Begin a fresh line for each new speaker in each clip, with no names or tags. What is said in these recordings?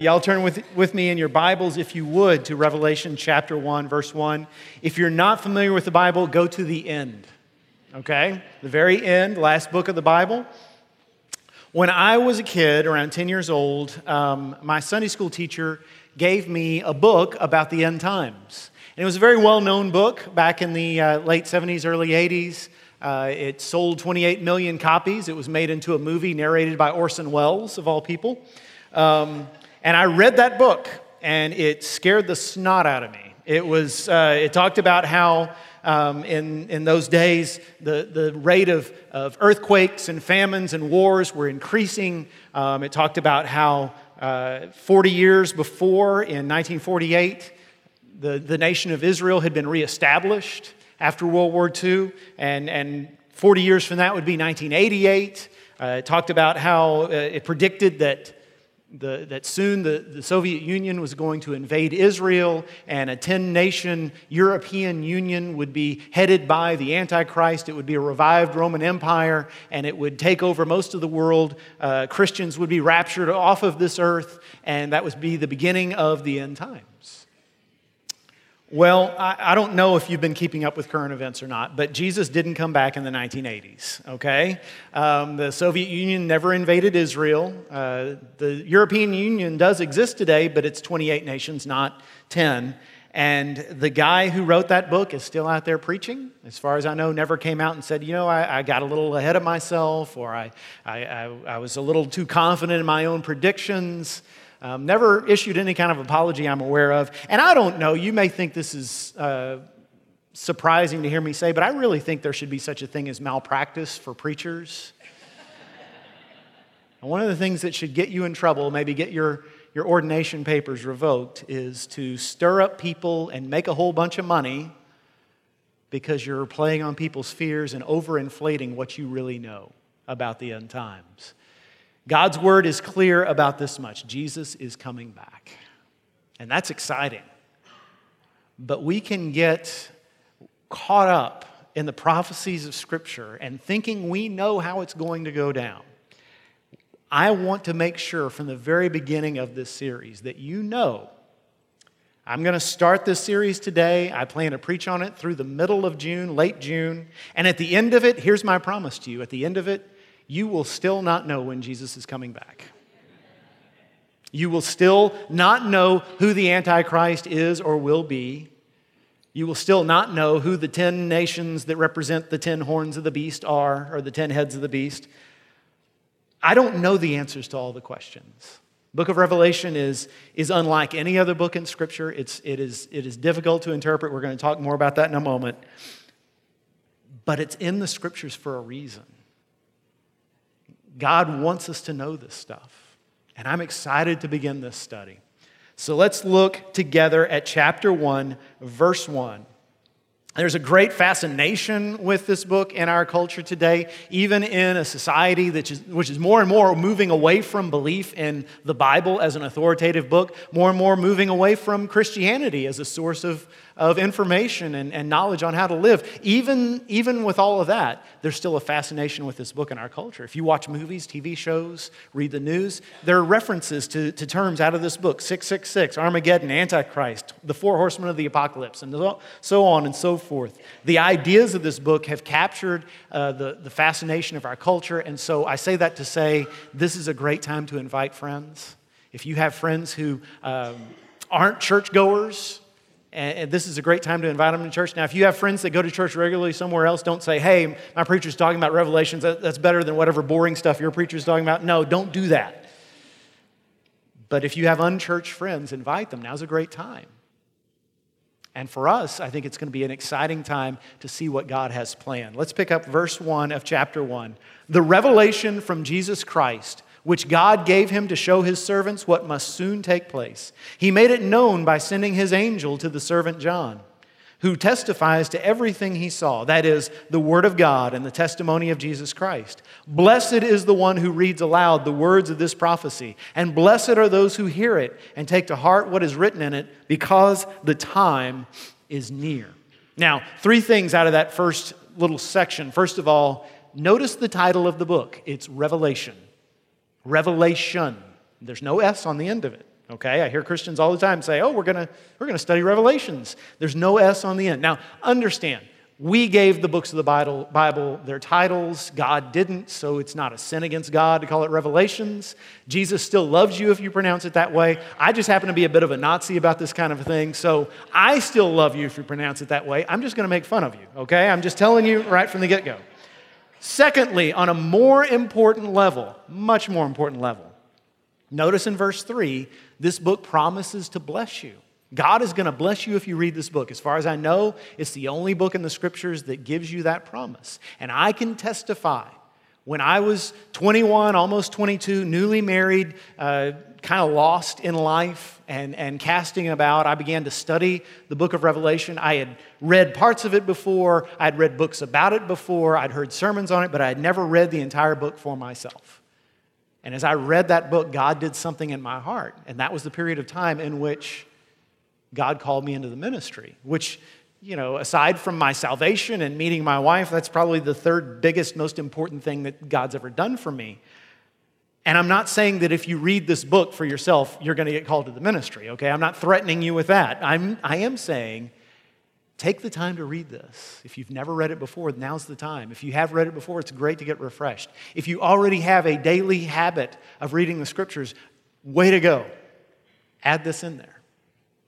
Y'all turn with, with me in your Bibles, if you would, to Revelation chapter 1, verse 1. If you're not familiar with the Bible, go to the end, okay? The very end, last book of the Bible. When I was a kid, around 10 years old, um, my Sunday school teacher gave me a book about the end times. And it was a very well known book back in the uh, late 70s, early 80s. Uh, it sold 28 million copies. It was made into a movie narrated by Orson Welles, of all people. Um, and I read that book, and it scared the snot out of me. It, was, uh, it talked about how um, in, in those days the, the rate of, of earthquakes and famines and wars were increasing. Um, it talked about how uh, 40 years before, in 1948, the, the nation of Israel had been reestablished after World War II, and, and 40 years from that would be 1988. Uh, it talked about how uh, it predicted that the, that soon the, the Soviet Union was going to invade Israel, and a 10 nation European Union would be headed by the Antichrist. It would be a revived Roman Empire, and it would take over most of the world. Uh, Christians would be raptured off of this earth, and that would be the beginning of the end times. Well, I, I, don't know if you've been keeping up with current events or not, but Jesus didn't come back in the 1980s, okay? Um, the Soviet Union never invaded Israel. Uh, the European Union does exist today, but it's 28 nations, not 10. And the guy who wrote that book is still out there preaching. As far as I know, never came out and said, you know, I, I got a little ahead of myself, or I, I, I was a little too confident in my own predictions. Um, never issued any kind of apology I'm aware of. And I don't know, you may think this is uh, surprising to hear me say, but I really think there should be such a thing as malpractice for preachers. and one of the things that should get you in trouble, maybe get your, your ordination papers revoked, is to stir up people and make a whole bunch of money because you're playing on people's fears and overinflating what you really know about the end times. God's word is clear about this much Jesus is coming back. And that's exciting. But we can get caught up in the prophecies of Scripture and thinking we know how it's going to go down. I want to make sure from the very beginning of this series that you know I'm going to start this series today. I plan to preach on it through the middle of June, late June. And at the end of it, here's my promise to you at the end of it, you will still not know when Jesus is coming back. You will still not know who the Antichrist is or will be. You will still not know who the 10 nations that represent the 10 horns of the beast are or the 10 heads of the beast. I don't know the answers to all the questions. Book of Revelation is, is unlike any other book in Scripture. It's, it, is, it is difficult to interpret. We're going to talk more about that in a moment. But it's in the Scriptures for a reason. God wants us to know this stuff. And I'm excited to begin this study. So let's look together at chapter 1, verse 1. There's a great fascination with this book in our culture today, even in a society that is, which is more and more moving away from belief in the Bible as an authoritative book, more and more moving away from Christianity as a source of, of information and, and knowledge on how to live. Even, even with all of that, there's still a fascination with this book in our culture. If you watch movies, TV shows, read the news, there are references to, to terms out of this book 666, Armageddon, Antichrist, the four horsemen of the apocalypse, and so on and so forth. The ideas of this book have captured uh, the, the fascination of our culture, and so I say that to say this is a great time to invite friends. If you have friends who um, aren't churchgoers, and this is a great time to invite them to church. Now, if you have friends that go to church regularly somewhere else, don't say, hey, my preacher's talking about Revelations. That's better than whatever boring stuff your preacher's talking about. No, don't do that. But if you have unchurched friends, invite them. Now's a great time. And for us, I think it's going to be an exciting time to see what God has planned. Let's pick up verse 1 of chapter 1. The revelation from Jesus Christ which God gave him to show his servants what must soon take place. He made it known by sending his angel to the servant John, who testifies to everything he saw that is, the word of God and the testimony of Jesus Christ. Blessed is the one who reads aloud the words of this prophecy, and blessed are those who hear it and take to heart what is written in it, because the time is near. Now, three things out of that first little section. First of all, notice the title of the book it's Revelation. Revelation. There's no S on the end of it. Okay, I hear Christians all the time say, oh, we're gonna, we're gonna study Revelations. There's no S on the end. Now, understand, we gave the books of the Bible, Bible their titles. God didn't, so it's not a sin against God to call it Revelations. Jesus still loves you if you pronounce it that way. I just happen to be a bit of a Nazi about this kind of thing, so I still love you if you pronounce it that way. I'm just going to make fun of you, okay? I'm just telling you right from the get go. Secondly, on a more important level, much more important level, notice in verse 3, this book promises to bless you. God is going to bless you if you read this book. As far as I know, it's the only book in the scriptures that gives you that promise. And I can testify when I was 21, almost 22, newly married, uh, kind of lost in life and, and casting about, I began to study the book of Revelation. I had read parts of it before, I'd read books about it before, I'd heard sermons on it, but I had never read the entire book for myself. And as I read that book, God did something in my heart. And that was the period of time in which God called me into the ministry, which, you know, aside from my salvation and meeting my wife, that's probably the third biggest, most important thing that God's ever done for me. And I'm not saying that if you read this book for yourself, you're going to get called to the ministry, okay? I'm not threatening you with that. I'm, I am saying take the time to read this. If you've never read it before, now's the time. If you have read it before, it's great to get refreshed. If you already have a daily habit of reading the scriptures, way to go. Add this in there.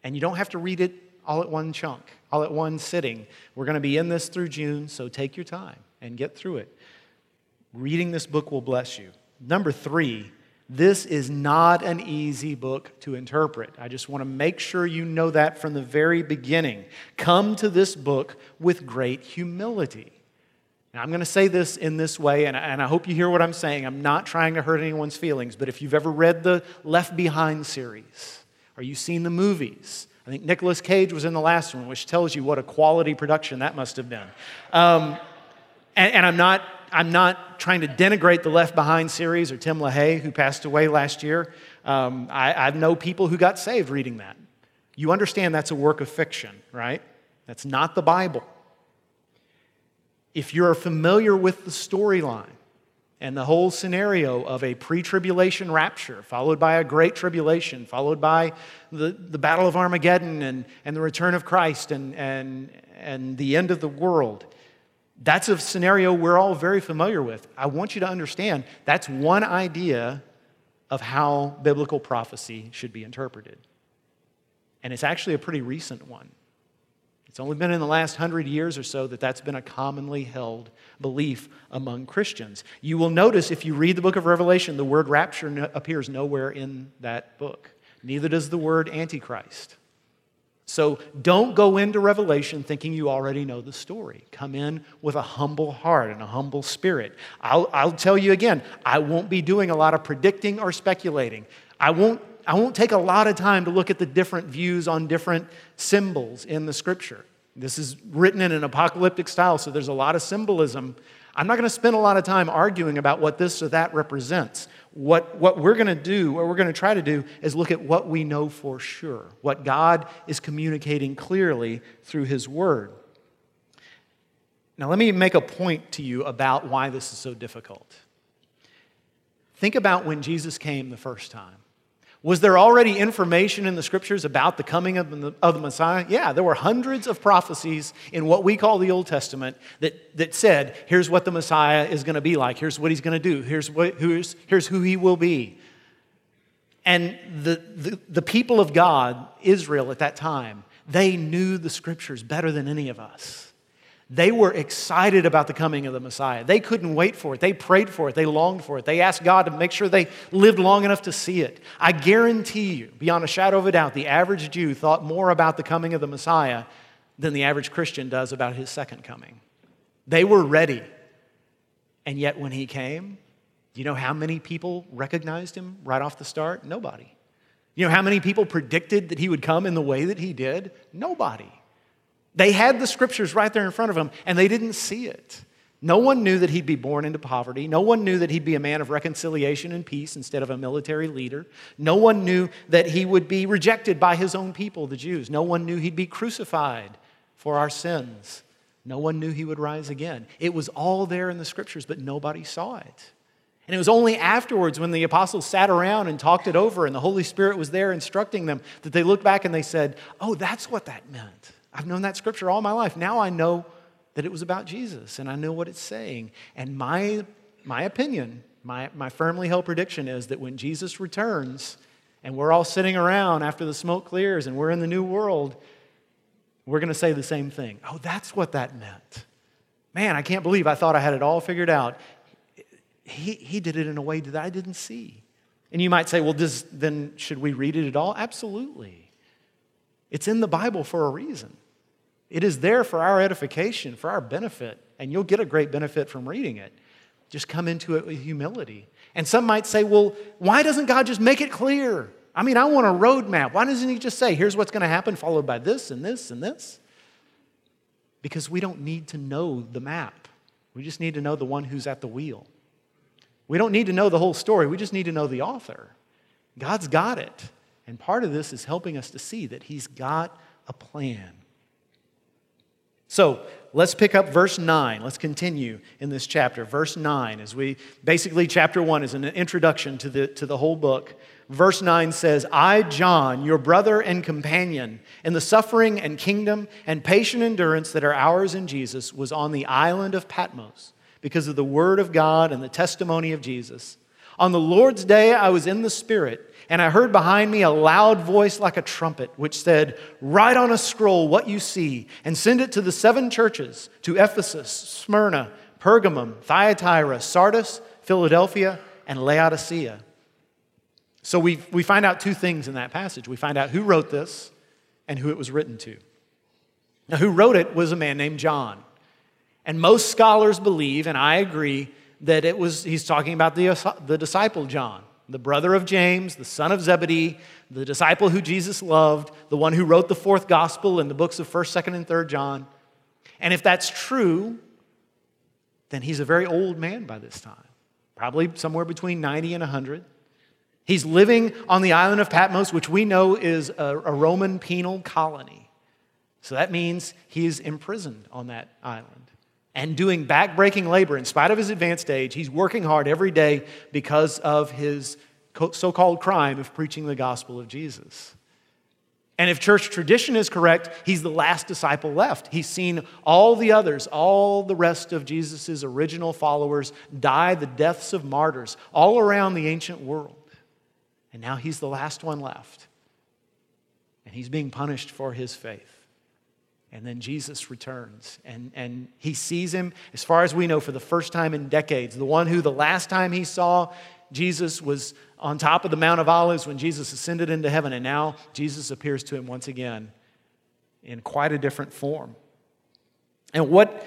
And you don't have to read it all at one chunk, all at one sitting. We're going to be in this through June, so take your time and get through it. Reading this book will bless you. Number three, this is not an easy book to interpret. I just want to make sure you know that from the very beginning. Come to this book with great humility. Now, I'm going to say this in this way, and, I hope you hear what I'm saying. I'm not trying to hurt anyone's feelings, but if you've ever read the Left Behind series, or you've seen the movies. I think Nicolas Cage was in the last one, which tells you what a quality production that must have been. Um, and, and I'm, not, I'm not trying to denigrate the Left Behind series or Tim LaHaye, who passed away last year. Um, I, I know people who got saved reading that. You understand that's a work of fiction, right? That's not the Bible. If you're familiar with the storyline, and the whole scenario of a pre tribulation rapture, followed by a great tribulation, followed by the, the battle of Armageddon and, and the return of Christ and, and, and the end of the world. That's a scenario we're all very familiar with. I want you to understand that's one idea of how biblical prophecy should be interpreted. And it's actually a pretty recent one. It's only been in the last hundred years or so that that's been a commonly held belief among Christians. You will notice if you read the book of Revelation, the word rapture appears nowhere in that book. Neither does the word antichrist. So don't go into Revelation thinking you already know the story. Come in with a humble heart and a humble spirit. I'll, I'll tell you again, I won't be doing a lot of predicting or speculating. I won't I won't take a lot of time to look at the different views on different symbols in the scripture. This is written in an apocalyptic style, so there's a lot of symbolism. I'm not going to spend a lot of time arguing about what this or that represents. What, what we're going to do, what we're going to try to do, is look at what we know for sure, what God is communicating clearly through His Word. Now, let me make a point to you about why this is so difficult. Think about when Jesus came the first time. Was there already information in the scriptures about the coming of the, of the, Messiah? Yeah, there were hundreds of prophecies in what we call the Old Testament that, that said, here's what the Messiah is going to be like, here's what he's going to do, here's, what, who's, here's who he will be. And the, the, the people of God, Israel at that time, they knew the scriptures better than any of us. They were excited about the coming of the Messiah. They couldn't wait for it. They prayed for it. They longed for it. They asked God to make sure they lived long enough to see it. I guarantee you, beyond a shadow of a doubt, the average Jew thought more about the coming of the Messiah than the average Christian does about his second coming. They were ready. And yet, when he came, you know how many people recognized him right off the start? Nobody. You know how many people predicted that he would come in the way that he did? Nobody. They had the scriptures right there in front of them, and they didn't see it. No one knew that he'd be born into poverty. No one knew that he'd be a man of reconciliation and peace instead of a military leader. No one knew that he would be rejected by his own people, the Jews. No one knew he'd be crucified for our sins. No one knew he would rise again. It was all there in the scriptures, but nobody saw it. And it was only afterwards when the apostles sat around and talked it over and the Holy Spirit was there instructing them that they looked back and they said, Oh, that's what that meant. I've known that scripture all my life. Now I know that it was about Jesus and I know what it's saying. And my, my opinion, my, my firmly held prediction is that when Jesus returns and we're all sitting around after the smoke clears and we're in the new world, we're going to say the same thing. Oh, that's what that meant. Man, I can't believe I thought I had it all figured out he, he did it in a way that I didn't see. And you might say, well, does, then should we read it at all? Absolutely. It's in the Bible for a reason. It is there for our edification, for our benefit, and you'll get a great benefit from reading it. Just come into it with humility. And some might say, well, why doesn't God just make it clear? I mean, I want a roadmap. Why doesn't He just say, here's what's going to happen, followed by this and this and this? Because we don't need to know the map, we just need to know the one who's at the wheel. We don't need to know the whole story, we just need to know the author. God's got it. And part of this is helping us to see that He's got a plan. So let's pick up verse 9. Let's continue in this chapter. Verse 9, as we basically, chapter 1 is an introduction to the, to the whole book. Verse 9 says, I, John, your brother and companion, in the suffering and kingdom and patient endurance that are ours in Jesus, was on the island of Patmos because of the word of God and the testimony of Jesus. On the Lord's day, I was in the Spirit, and I heard behind me a loud voice like a trumpet, which said, Write on a scroll what you see, and send it to the seven churches to Ephesus, Smyrna, Pergamum, Thyatira, Sardis, Philadelphia, and Laodicea. So we, we find out two things in that passage. We find out who wrote this and who it was written to. Now, who wrote it was a man named John. And most scholars believe, and I agree, that it was, he's talking about the, the disciple John, the brother of James, the son of Zebedee, the disciple who Jesus loved, the one who wrote the fourth gospel in the books of 1st, 2nd, and 3rd John. And if that's true, then he's a very old man by this time, probably somewhere between 90 and 100. He's living on the island of Patmos, which we know is a, a Roman penal colony. So that means he's imprisoned on that island and doing backbreaking labor in spite of his advanced age. He's working hard every day because of his so called crime of preaching the gospel of Jesus. And if church tradition is correct, he's the last disciple left. He's seen all the others, all the rest of Jesus' original followers die the deaths of martyrs all around the ancient world. And now he's the last one left. And he's being punished for his faith. And then Jesus returns and, and he sees him, as far as we know, for the first time in decades. The one who the last time he saw Jesus was on top of the Mount of Olives when Jesus ascended into heaven. And now Jesus appears to him once again in quite a different form. And what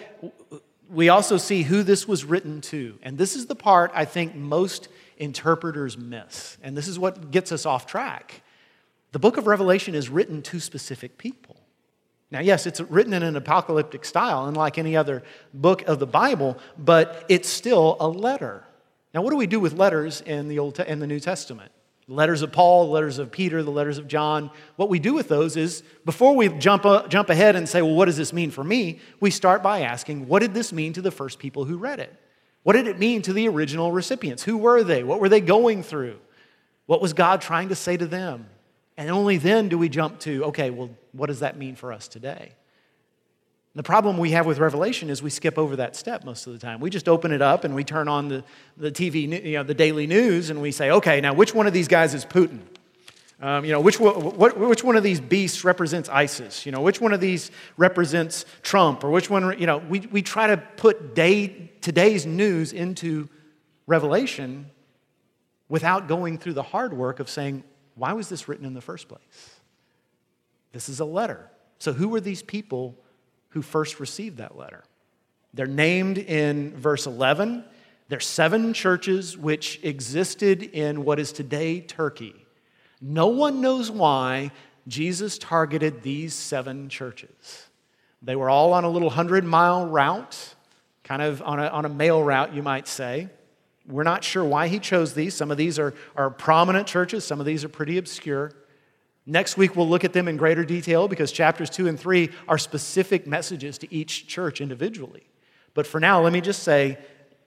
we also see who this was written to. And this is the part I think most interpreters miss. And this is what gets us off track. The book of Revelation is written to specific people. Now, yes, it's written in an apocalyptic style, unlike any other book of the Bible, but it's still a letter. Now, what do we do with letters in the, Old in the New Testament? letters of Paul, letters of Peter, the letters of John. What we do with those is before we jump, uh, jump ahead and say, well, what does this mean for me? We start by asking, what did this mean to the first people who read it? What did it mean to the original recipients? Who were they? What were they going through? What was God trying to say to them? And only then do we jump to, okay, well, what does that mean for us today? The problem we have with Revelation is we skip over that step most of the time. We just open it up and we turn on the, the TV, you know, the daily news, and we say, okay, now which one of these guys is Putin? Um, you know, which, what, which one of these beasts represents ISIS? You know, which one of these represents Trump? Or which one, you know, we, we try to put day, today's news into Revelation without going through the hard work of saying, why was this written in the first place? This is a letter. So, who were these people who first received that letter? They're named in verse 11. There are seven churches which existed in what is today Turkey. No one knows why Jesus targeted these seven churches. They were all on a little hundred mile route, kind of on a, on a mail route, you might say. We're not sure why he chose these. Some of these are, are prominent churches, some of these are pretty obscure. Next week, we'll look at them in greater detail because chapters two and three are specific messages to each church individually. But for now, let me just say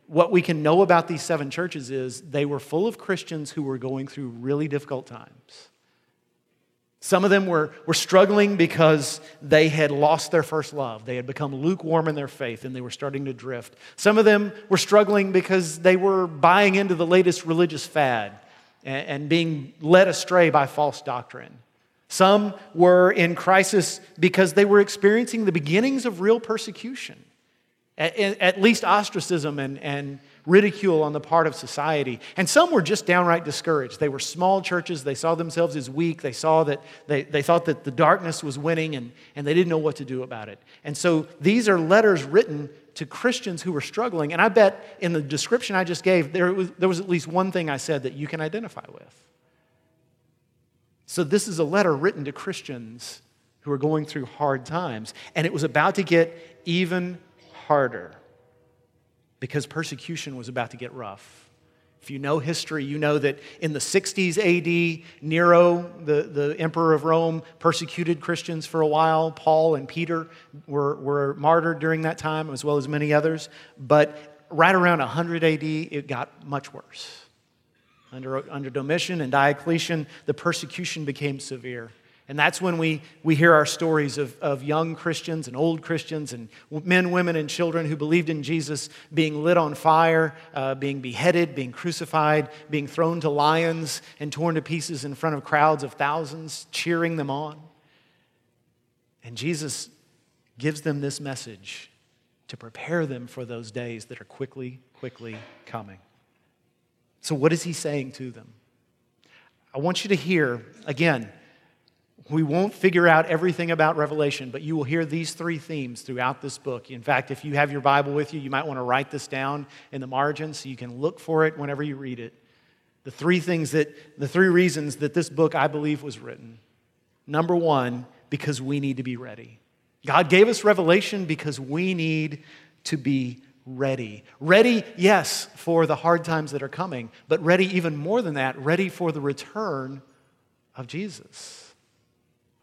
what we can know about these seven churches is they were full of Christians who were going through really difficult times. Some of them were, were struggling because they had lost their first love. They had become lukewarm in their faith and they were starting to drift. Some of them were struggling because they were buying into the latest religious fad and, and being led astray by false doctrine. Some were in crisis because they were experiencing the beginnings of real persecution, at, at least ostracism and, and ridicule on the part of society. And some were just downright discouraged. They were small churches. They saw themselves as weak. They saw that they, they thought that the darkness was winning and, and they didn't know what to do about it. And so these are letters written to Christians who were struggling. And I bet in the description I just gave, there was, there was at least one thing I said that you can identify with. So this is a letter written to Christians who are going through hard times. And it was about to get even harder because persecution was about to get rough. If you know history, you know that in the 60s AD, Nero, the, the emperor of Rome, persecuted Christians for a while. Paul and Peter were, were martyred during that time, as well as many others. But right around 100 AD, it got much worse. Under, under Domitian and Diocletian, the persecution became severe. And that's when we, we hear our stories of, of young Christians and old Christians and men, women, and children who believed in Jesus being lit on fire, uh, being beheaded, being crucified, being thrown to lions and torn to pieces in front of crowds of thousands, cheering them on. And Jesus gives them this message to prepare them for those days that are quickly, quickly coming. So, what is he saying to them? I want you to hear, again, we won't figure out everything about Revelation, but you will hear these three themes throughout this book. In fact, if you have your Bible with you, you might want to write this down in the margin so you can look for it whenever you read it. The three things that, the three reasons that this book, I believe, was written. Number one, because we need to be ready. God gave us revelation because we need to be ready. Ready, yes, for the hard times that are coming, but ready even more than that, ready for the return of Jesus.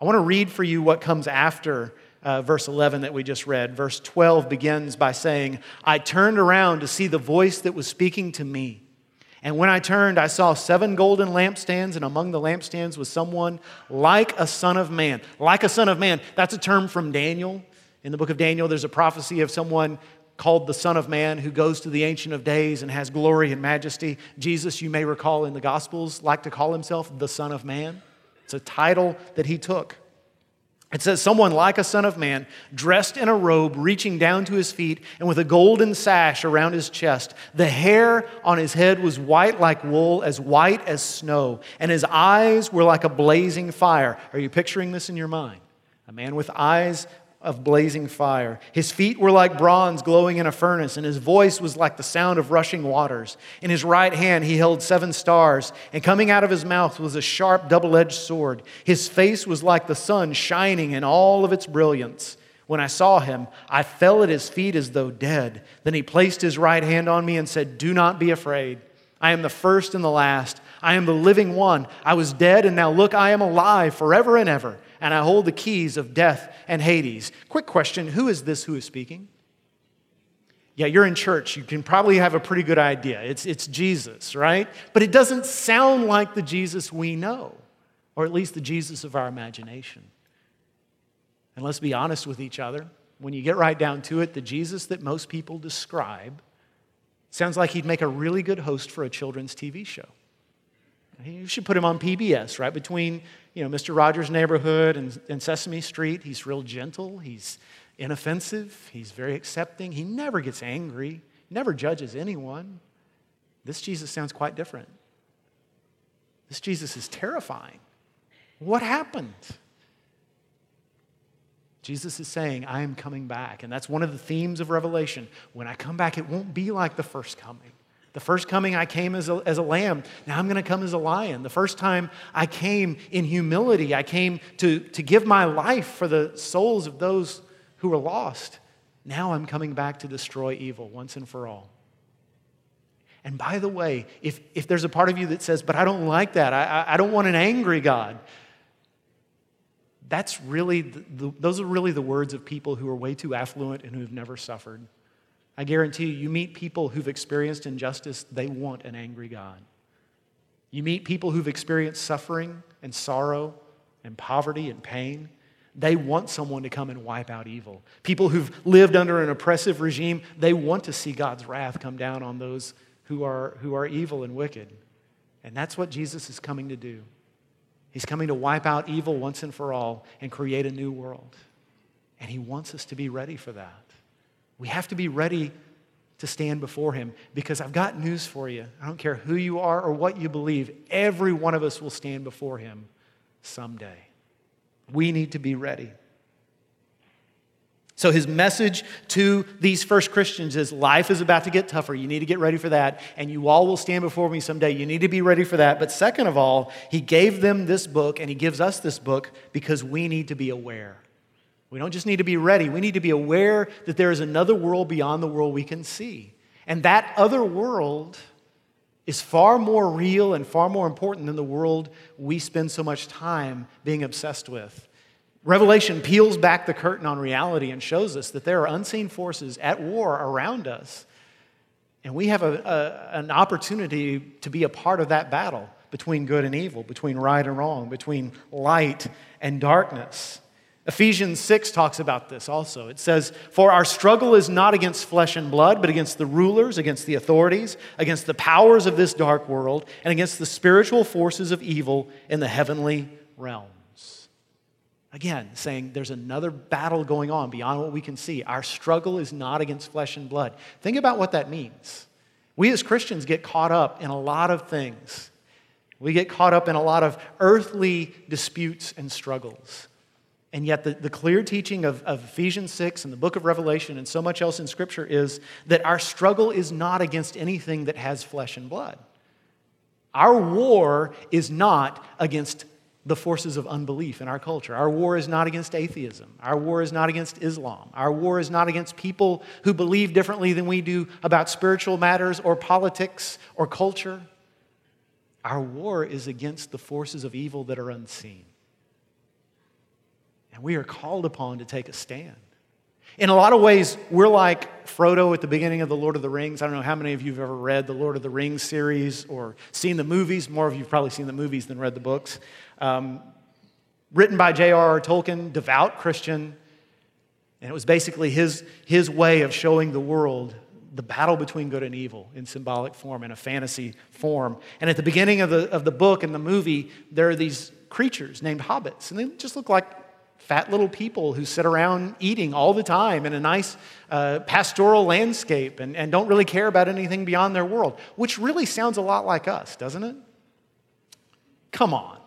I want to read for you what comes after uh, verse 11 that we just read. Verse 12 begins by saying, I turned around to see the voice that was speaking to me. And when I turned, I saw seven golden lampstands, and among the lampstands was someone like a son of man. Like a son of man. That's a term from Daniel. In the book of Daniel, there's a prophecy of someone called the Son of Man who goes to the Ancient of Days and has glory and majesty. Jesus, you may recall in the Gospels, like to call himself the Son of Man. It's a title that he took. It says, Someone like a son of man, dressed in a robe reaching down to his feet and with a golden sash around his chest. The hair on his head was white like wool, as white as snow, and his eyes were like a blazing fire. Are you picturing this in your mind? A man with eyes of blazing fire. His feet were like bronze glowing in a furnace, and his voice was like the sound of rushing waters. In his right hand he held seven stars, and coming out of his mouth was a sharp double edged sword. His face was like the sun shining in all of its brilliance. When I saw him, I fell at his feet as though dead. Then he placed his right hand on me and said, Do not be afraid. I am the first and the last. I am the living one. I was dead, and now look, I am alive forever and ever and I hold the keys of death and Hades. Quick question who is this who is speaking? Yeah, you're in church. You can probably have a pretty good idea. It's, it's Jesus, right? But it doesn't sound like the Jesus we know, or at least the Jesus of our imagination. And let's be honest with each other. When you get right down to it, the Jesus that most people describe sounds like he'd make a really good host for a children's TV show. You should put him on PBS, right? Between you know, Mr. Rogers' neighborhood and, and Sesame Street. He's real gentle. He's inoffensive. He's very accepting. He never gets angry, never judges anyone. This Jesus sounds quite different. This Jesus is terrifying. What happened? Jesus is saying, I am coming back. And that's one of the themes of Revelation. When I come back, it won't be like the first coming. The first coming, I came as a, as a lamb. Now I'm going to come as a lion. The first time, I came in humility. I came to, to give my life for the souls of those who were lost. Now I'm coming back to destroy evil once and for all. And by the way, if, if there's a part of you that says, but I don't like that, I, I, don't want an angry God, that's really, the, the, those are really the words of people who are way too affluent and who've never suffered. I guarantee you, you meet people who've experienced injustice, they want an angry God. You meet people who've experienced suffering and sorrow and poverty and pain, they want someone to come and wipe out evil. People who've lived under an oppressive regime, they want to see God's wrath come down on those who are, who are evil and wicked. And that's what Jesus is coming to do. He's coming to wipe out evil once and for all and create a new world. And He wants us to be ready for that. We have to be ready to stand before Him because I've got news for you. I don't care who you are or what you believe, every one of us will stand before Him someday. We need to be ready. So, his message to these first Christians is life is about to get tougher. You need to get ready for that. And you all will stand before me someday. You need to be ready for that. But, second of all, he gave them this book and he gives us this book because we need to be aware. We don't just need to be ready, we need to be aware that there is another world beyond the world we can see. And that other world is far more real and far more important than the world we spend so much time being obsessed with. Revelation peels back the curtain on reality and shows us that there are unseen forces at war around us. And we have a, a, an opportunity to be a part of that battle between good and evil, between right and wrong, between light and darkness. Ephesians 6 talks about this also. It says, For our struggle is not against flesh and blood, but against the rulers, against the authorities, against the powers of this dark world, and against the spiritual forces of evil in the heavenly realms. Again, saying there's another battle going on beyond what we can see. Our struggle is not against flesh and blood. Think about what that means. We as Christians get caught up in a lot of things. We get caught up in a lot of earthly disputes and struggles. And yet, the, the clear teaching of, of Ephesians 6 and the book of Revelation and so much else in Scripture is that our struggle is not against anything that has flesh and blood. Our war is not against the forces of unbelief in our culture. Our war is not against atheism. Our war is not against Islam. Our war is not against people who believe differently than we do about spiritual matters or politics or culture. Our war is against the forces of evil that are unseen. And we are called upon to take a stand. In a lot of ways, we're like Frodo at the beginning of The Lord of the Rings. I don't know how many of you have ever read the Lord of the Rings series or seen the movies. More of you have probably seen the movies than read the books. Um, written by J.R.R. Tolkien, devout Christian. And it was basically his, his way of showing the world the battle between good and evil in symbolic form, in a fantasy form. And at the beginning of the, of the book and the movie, there are these creatures named hobbits. And they just look like fat little people who sit around eating all the time in a nice uh, pastoral landscape and, and don't really care about anything beyond their world, which really sounds a lot like us, doesn't it? Come on.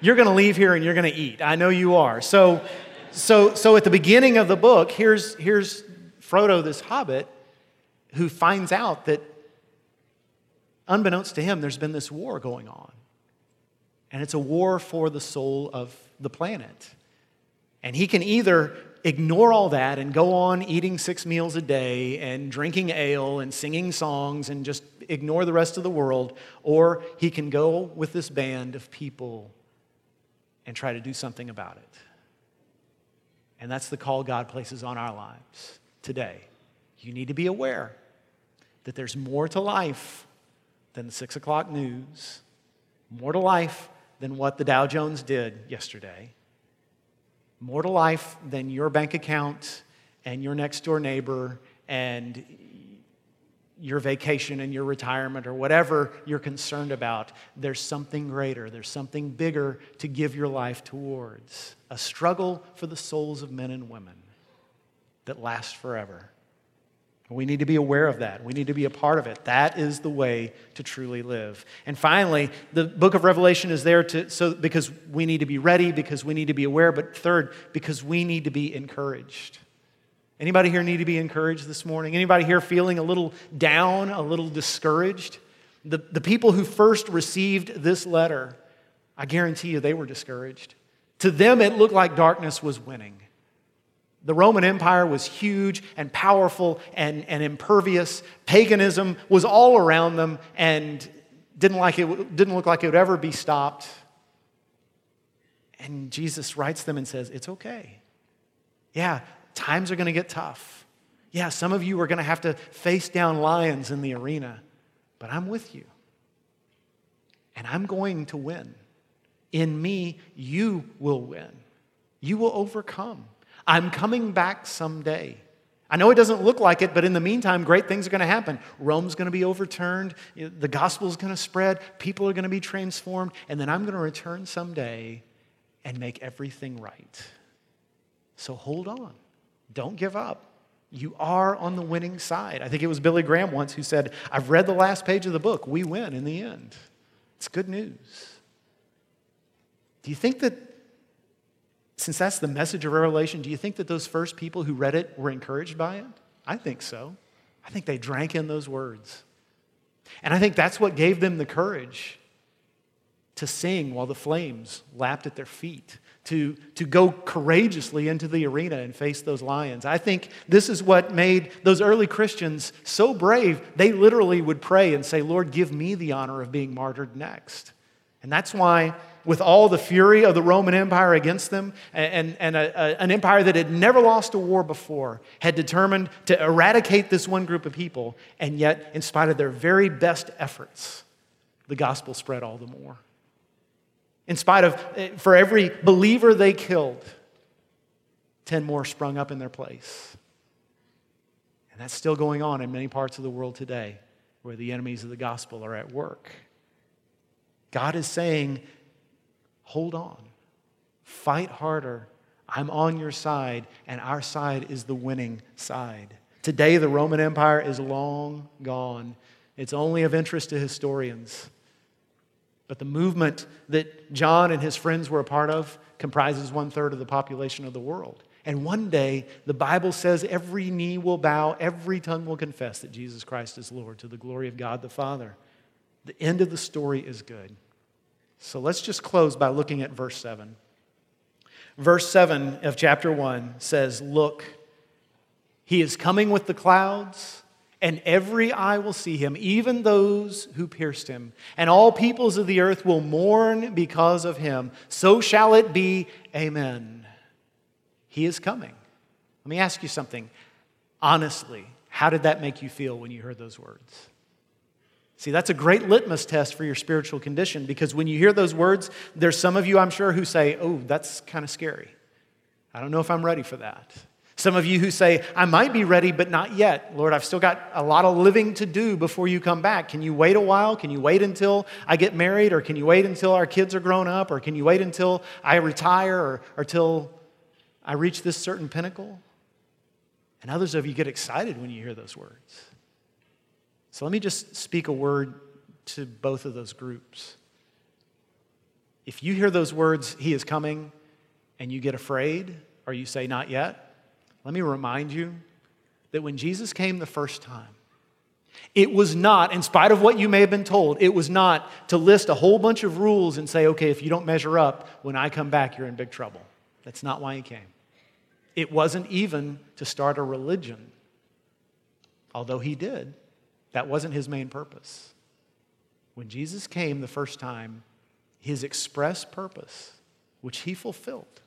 You're going to leave here and you're going to eat. I know you are. So, so, so at the beginning of the book, here's, here's Frodo, this hobbit, who finds out that, unbeknownst to him, there's been this war going on. And it's a war for the soul of the planet. And he can either ignore all that and go on eating six meals a day and drinking ale and singing songs and just ignore the rest of the world, or he can go with this band of people and try to do something about it. And that's the call God places on our lives today. You need to be aware that there's more to life than the six o'clock news, more to life than what the Dow Jones did yesterday, more to life than your bank account and your next door neighbor and your vacation and your retirement or whatever you're concerned about. There's something greater, there's something bigger to give your life towards a struggle for the souls of men and women that lasts forever. We need to be aware of that. We need to be a part of it. That is the way to truly live. And finally, the book of Revelation is there to so because we need to be ready, because we need to be aware, but third, because we need to be encouraged. Anybody here need to be encouraged this morning? Anybody here feeling a little down, a little discouraged? The, the people who first received this letter, I guarantee you they were discouraged. To them, it looked like darkness was winning. The Roman Empire was huge and powerful and, and impervious. Paganism was all around them and didn't, like it, didn't look like it would ever be stopped. And Jesus writes them and says, It's okay. Yeah, times are going to get tough. Yeah, some of you are going to have to face down lions in the arena, but I'm with you. And I'm going to win. In me, you will win. You will overcome. I'm coming back someday. I know it doesn't look like it, but in the meantime, great things are going to happen. Rome's going to be overturned, the gospel is going to spread, people are going to be transformed, and then I'm going to return someday and make everything right. So hold on. Don't give up. You are on the winning side. I think it was Billy Graham once who said, I've read the last page of the book. We win in the end. It's good news. Do you think that, since that's the message of Revelation, do you think that those first people who read it were encouraged by it? I think so. I think they drank in those words. And I think that's what gave them the courage to sing while the flames lapped at their feet, to, to go courageously into the arena and face those lions. I think this is what made those early Christians so brave. They literally would pray and say, Lord, give me the honor of being martyred next. And that's why, with all the fury of the Roman Empire against them, and, and a, a, an empire that had never lost a war before, had determined to eradicate this one group of people, and yet, in spite of their very best efforts, the gospel spread all the more. In spite of, eh, for every believer they killed, 10 more sprung up in their place. And that's still going on in many parts of the world today where the enemies of the gospel are at work. God is saying, hold on, fight harder. I'm on your side, and our side is the winning side. Today, the Roman Empire is long gone. It's only of interest to historians. But the movement that John and his friends were a part of comprises one third of the population of the world. And one day, the Bible says every knee will bow, every tongue will confess that Jesus Christ is Lord to the glory of God the Father. The end of the story is good. So let's just close by looking at verse 7. Verse 7 of chapter 1 says, Look, he is coming with the clouds and every eye will see him, even those who pierced him. And all peoples of the earth will mourn because of him. So shall it be. Amen. He is coming. Let me ask you something. Honestly, how did that make you feel when you heard those words? See, that's a great litmus test for your spiritual condition because when you hear those words, there's some of you, I'm sure, who say, Oh, that's kind of scary. I don't know if I'm ready for that. Some of you who say, I might be ready, but not yet. Lord, I've still got a lot of living to do before you come back. Can you wait a while? Can you wait until I get married? Or can you wait until our kids are grown up? Or can you wait until I retire or, till I reach this certain pinnacle? And others of you get excited when you hear those words. So let me just speak a word to both of those groups. If you hear those words, He is coming, and you get afraid, or you say, Not yet, let me remind you that when Jesus came the first time, it was not, in spite of what you may have been told, it was not to list a whole bunch of rules and say, okay, if you don't measure up, when I come back, you're in big trouble. That's not why he came. It wasn't even to start a religion, although he did. That wasn't his main purpose. When Jesus came the first time, his express purpose, which he fulfilled,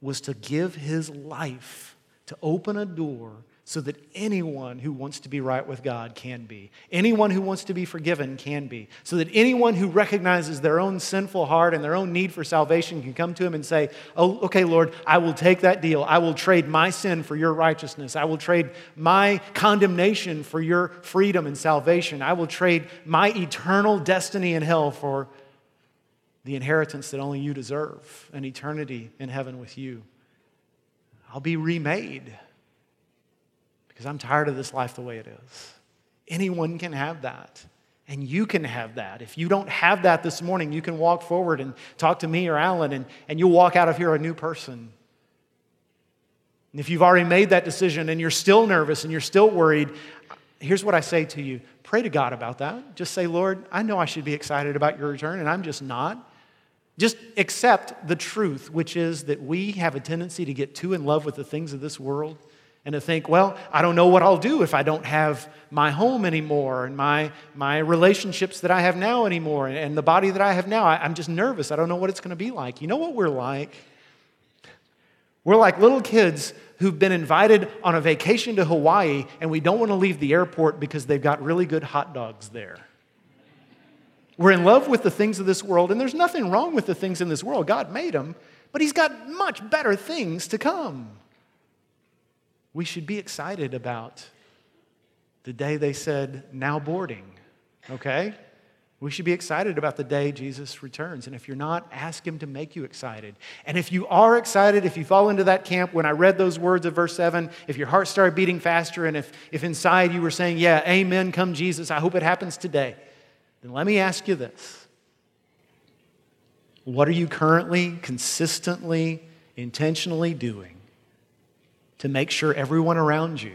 was to give his life to open a door so that anyone who wants to be right with God can be. Anyone who wants to be forgiven can be. So that anyone who recognizes their own sinful heart and their own need for salvation can come to him and say, Oh, okay, Lord, I will take that deal. I will trade my sin for your righteousness. I will trade my condemnation for your freedom and salvation. I will trade my eternal destiny in hell for the inheritance that only you deserve, an eternity in heaven with you. I'll be remade because I'm tired of this life the way it is. Anyone can have that. And you can have that. If you don't have that this morning, you can walk forward and talk to me or Alan, and, and you'll walk out of here a new person. And if you've already made that decision and you're still nervous and you're still worried, here's what I say to you pray to God about that. Just say, Lord, I know I should be excited about your return, and I'm just not. Just accept the truth, which is that we have a tendency to get too in love with the things of this world and to think, well, I don't know what I'll do if I don't have my home anymore and my, my relationships that I have now anymore and, and the body that I have now. I, I'm just nervous. I don't know what it's going to be like. You know what we're like? We're like little kids who've been invited on a vacation to Hawaii and we don't want to leave the airport because they've got really good hot dogs there. We're in love with the things of this world, and there's nothing wrong with the things in this world. God made them, but He's got much better things to come. We should be excited about the day they said, now boarding, okay? We should be excited about the day Jesus returns. And if you're not, ask Him to make you excited. And if you are excited, if you fall into that camp, when I read those words of verse 7, if your heart started beating faster, and if, if inside you were saying, Yeah, amen, come Jesus, I hope it happens today, then let me ask you this. What are you currently, consistently, intentionally doing to make sure everyone around you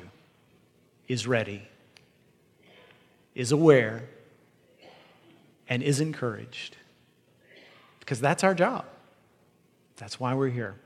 is ready, is aware, and is encouraged. Because that's our job. That's why we're here.